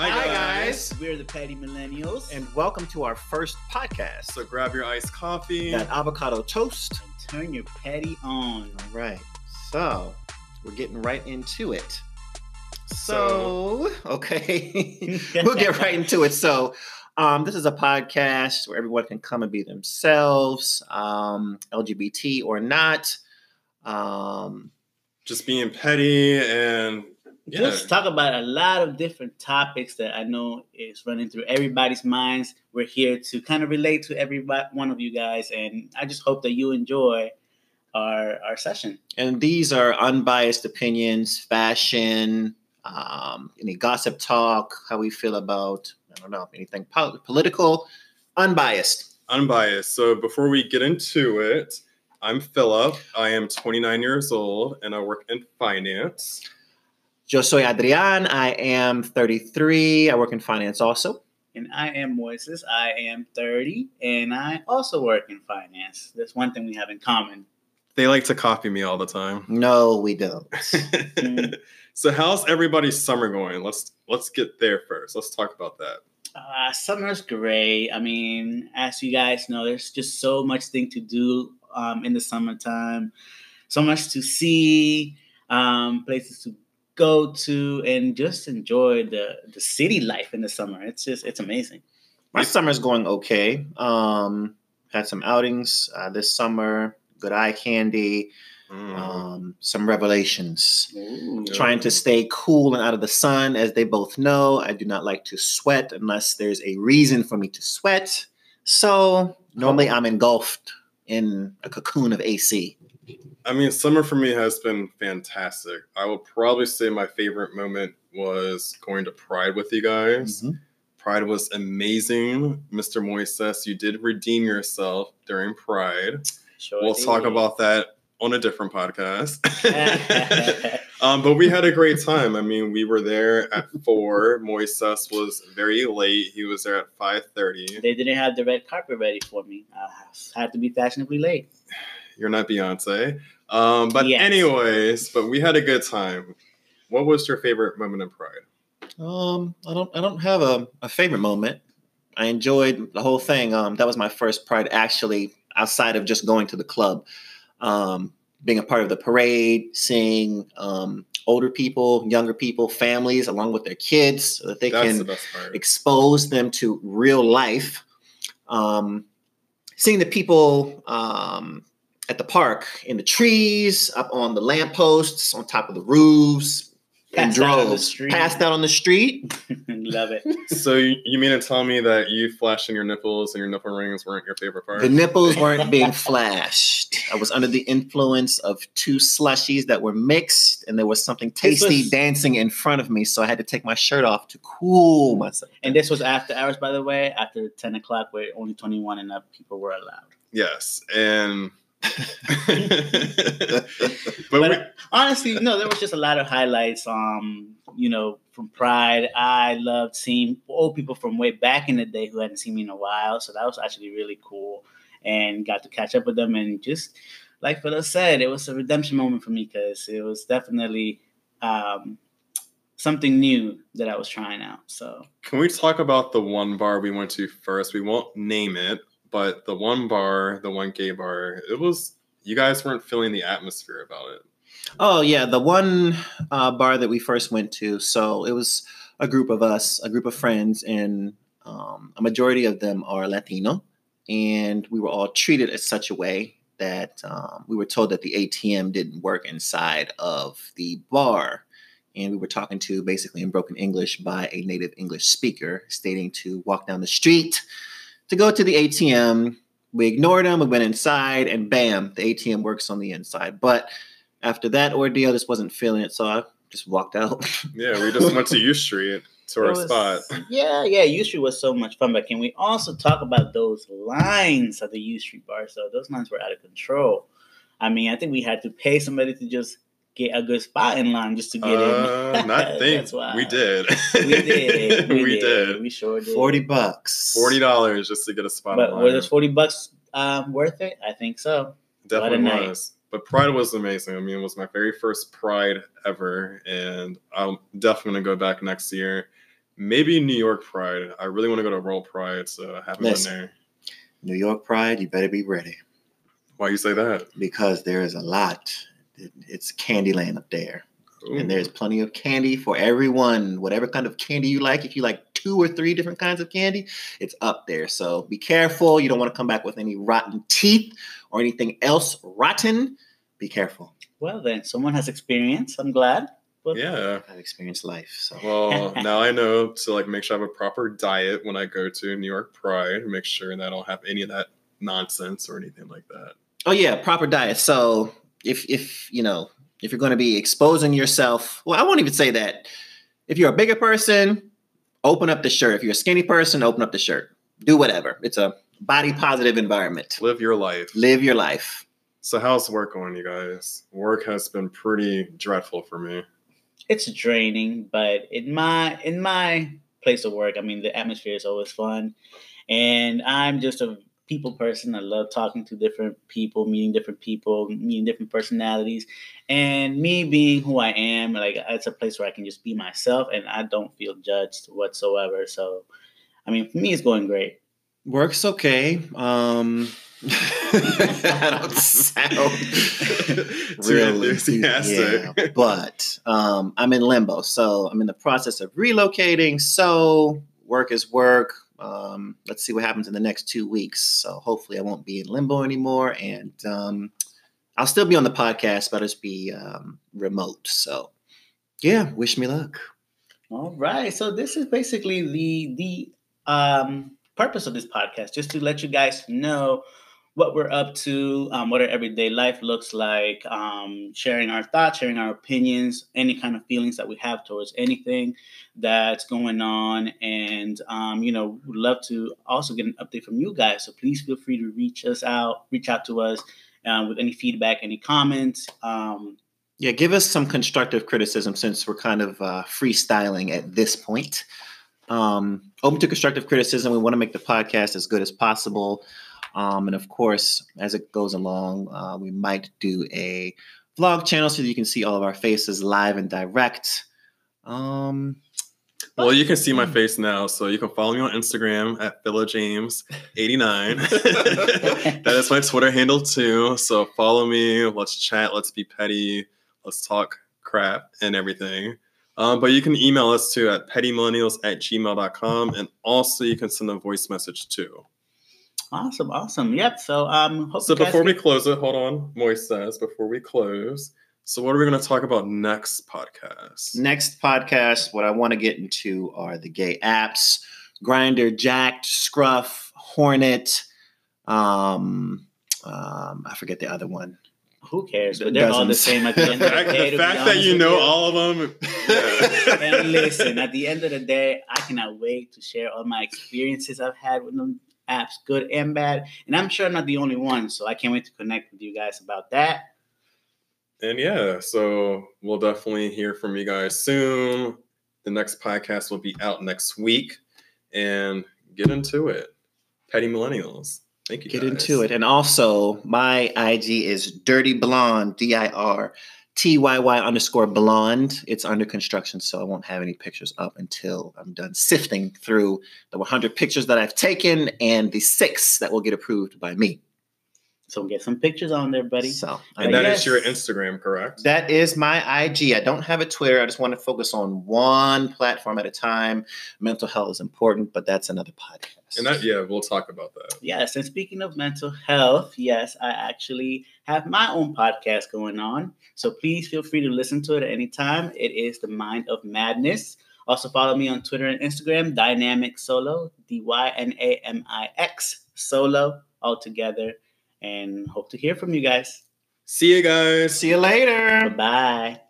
Hi, Hi, guys. We're the Petty Millennials. and welcome to our first podcast. So grab your iced coffee. That avocado toast. And turn your petty on. All right, so we're getting right into it. So- So, okay, we'll get right into it. So, um, this is a podcast where everyone can come and be themselves, um, LGBT or not. Um, Just being petty and yeah. Just talk about a lot of different topics that I know is running through everybody's minds. We're here to kind of relate to every one of you guys, and I just hope that you enjoy our our session. and these are unbiased opinions, fashion, um, any gossip talk, how we feel about, I don't know, anything pol- political, unbiased. unbiased. So before we get into it, I'm Philip. I am 29 years old and I work in finance. Yo soy Adrian. I am 33. I work in finance also. And I am Moises. I am 30, and I also work in finance. That's one thing we have in common. They like to copy me all the time. No, we don't. so how's everybody's summer going? Let's let's get there first. Let's talk about that. Uh, summer's great. I mean, as you guys know, there's just so much thing to do um, in the summertime, so much to see, um, places to go to, and just enjoy the the city life in the summer. It's just it's amazing. My summer's going okay. Um, had some outings uh, this summer, good eye candy, Mm. um, some revelations. Ooh. Trying to stay cool and out of the sun. As they both know, I do not like to sweat unless there's a reason for me to sweat. So normally I'm engulfed in a cocoon of AC. I mean, summer for me has been fantastic. I will probably say my favorite moment was going to Pride with you guys. Mhm. Pride was amazing. Mr. Moises, you did redeem yourself during Pride. Sure we'll talk did. about that on a different podcast. um, but we had a great time. I mean, we were there at four. Moises was very late. He was there at five thirty. They didn't have the red carpet ready for me. I had to be fashionably late. You're not Beyonce. Um, but Yes. anyways, but we had a good time. What was your favorite moment of Pride? Um, I don't I don't have a, a favorite moment. I enjoyed the whole thing. Um, that was my first pride actually outside of just going to the club. Um, being a part of the parade, seeing um, older people, younger people, families along with their kids so that they That's can the expose them to real life. Um, seeing the people um, at the park, in the trees, up on the lampposts, on top of the roofs, and Passed out on droves, passed out on the street. Love it. so you, you mean to tell me that you flashing your nipples and your nipple rings weren't your favorite part? The nipples weren't being flashed. I was under the influence of two slushies that were mixed, and there was something tasty was- dancing in front of me, so I had to take my shirt off to cool myself. And this was after hours, by the way, after 10 o'clock, where only 21 and up people were allowed. yes, and but, But we, honestly, no, there was just a lot of highlights. Um, you know, from Pride, I loved seeing old people from way back in the day who hadn't seen me in a while. So that was actually really cool, and got to catch up with them. And just like Philip said, it was a redemption moment for me because it was definitely um, something new that I was trying out. So Can we talk about the one bar we went to first? We won't name it, but the one bar, the one gay bar, it was you guys weren't feeling the atmosphere about it. Oh yeah, the one uh, bar that we first went to. So it was a group of us, a group of friends, and um, a majority of them are Latino, and we were all treated in such a way that um, we were told that the ATM didn't work inside of the bar, and we were talking to basically in broken English by a native English speaker, stating to walk down the street to go to the ATM. We ignored him. We went inside, and bam, the ATM works on the inside, but after that ordeal, just wasn't feeling it, so I just walked out. Yeah, we just went to U Street to our was- spot. Yeah, yeah, U Street was so much fun, but can we also talk about those lines at the U Street bar? So those lines were out of control. I mean, I think we had to pay somebody to just get a good spot in line just to get Uh, in. not think That's why. we did. We did. We, we did. did. We sure did. Forty bucks. Forty dollars just to get a spot. But in were those forty bucks um, worth it? I think so. Definitely What night. was. But Pride was amazing. I mean, it was my very first Pride ever, and I'm definitely gonna go back next year. maybe New York Pride. I really want to go to World Pride, so I haven't Listen. been there. New York Pride, you better be ready Why you say that? because there is a lot. It- It's Candyland up there. Ooh. and there's plenty of candy for everyone. Whatever kind of candy you like, if you like two or three different kinds of candy, it's up there. So be careful. You don't want to come back with any rotten teeth or anything else rotten. Be careful. Well, then, someone has experience. I'm glad. But yeah. I've experienced life. So Well, now I know to like make sure I have a proper diet when I go to New York Pride. Make sure that I don't have any of that nonsense or anything like that. oh yeah, proper diet. So if if you know if you're going to be exposing yourself, well, I won't even say that. If you're a bigger person, open up the shirt. If you're a skinny person, open up the shirt. Do whatever. It's a body positive environment. Live your life. Live your life. So how's work going, you guys? Work has been pretty dreadful for me. it's draining, but in my in my place of work, I mean, the atmosphere is always fun, and I'm just a people person. I love talking to different people, meeting different people, meeting different personalities, and me being who I am, like it's a place where I can just be myself, and I don't feel judged whatsoever. So, I mean, for me, it's going great. Work's okay. Um, I don't sound really real enthusiastic. yeah, but um, I'm in limbo, so I'm in the process of relocating. So work is work. Um, let's see what happens in the next two weeks. So hopefully, I won't be in limbo anymore, and um, I'll still be on the podcast, but I'll just be um, remote. So yeah, wish me luck. All right. So this is basically the the um, purpose of this podcast, just to let you guys know what we're up to, um, what our everyday life looks like, um, sharing our thoughts, sharing our opinions, any kind of feelings that we have towards anything that's going on, and um, you know, would love to also get an update from you guys. So please feel free to reach us out, reach out to us uh, with any feedback, any comments. Um, Yeah, give us some constructive criticism since we're kind of uh, freestyling at this point. Um, open to constructive criticism. We want to make the podcast as good as possible. Um, and of course, as it goes along, uh, we might do a vlog channel so that you can see all of our faces live and direct. Um, Well, you can see my face now, so you can follow me on Instagram at PhilaJames89. that is my Twitter handle too. So follow me. Let's chat. Let's be petty. Let's talk crap and everything. Um, but you can email us too at pettymillennials at gmail.com. And also you can send a voice message too. Awesome, awesome. Yep. So um, hope So before we close it, hold on. Moises before we close. So what are we going to talk about next podcast? next podcast, what I want to get into are the gay apps Grindr, Jacked, Scruff, Hornet. Um, um, I forget the other one. Who cares? But they're all the same at the the end of the fact, day. the fact that you know you. all of them. and listen, at the end of the day, I cannot wait to share all my experiences I've had with them apps, good and bad. And I'm sure I'm not the only one, so I can't wait to connect with you guys about that. And yeah, so we'll definitely hear from you guys soon. The next podcast will be out next week. And get into it. Petty Millennials. Thank you. Get guys. into it. And also, my IG is Dirty Blonde, D I R T Y Y underscore blonde. It's under construction, so I won't have any pictures up until I'm done sifting through the 100 pictures that I've taken and the six that will get approved by me. So get some pictures on there, buddy. So And that is Yes. your Instagram, correct? That is my IG. I don't have a Twitter. I just want to focus on one platform at a time. Mental health is important, but that's another podcast. And that, yeah, we'll talk about that. Yes, and speaking of mental health, yes, I actually have my own podcast going on. So please feel free to listen to it at any time. It is The Mind of Madness. Also follow me on Twitter and Instagram, Dynamic Solo, D Y N A M I X Solo, all together. And hope to hear from you guys. See you guys. See you later. Bye bye.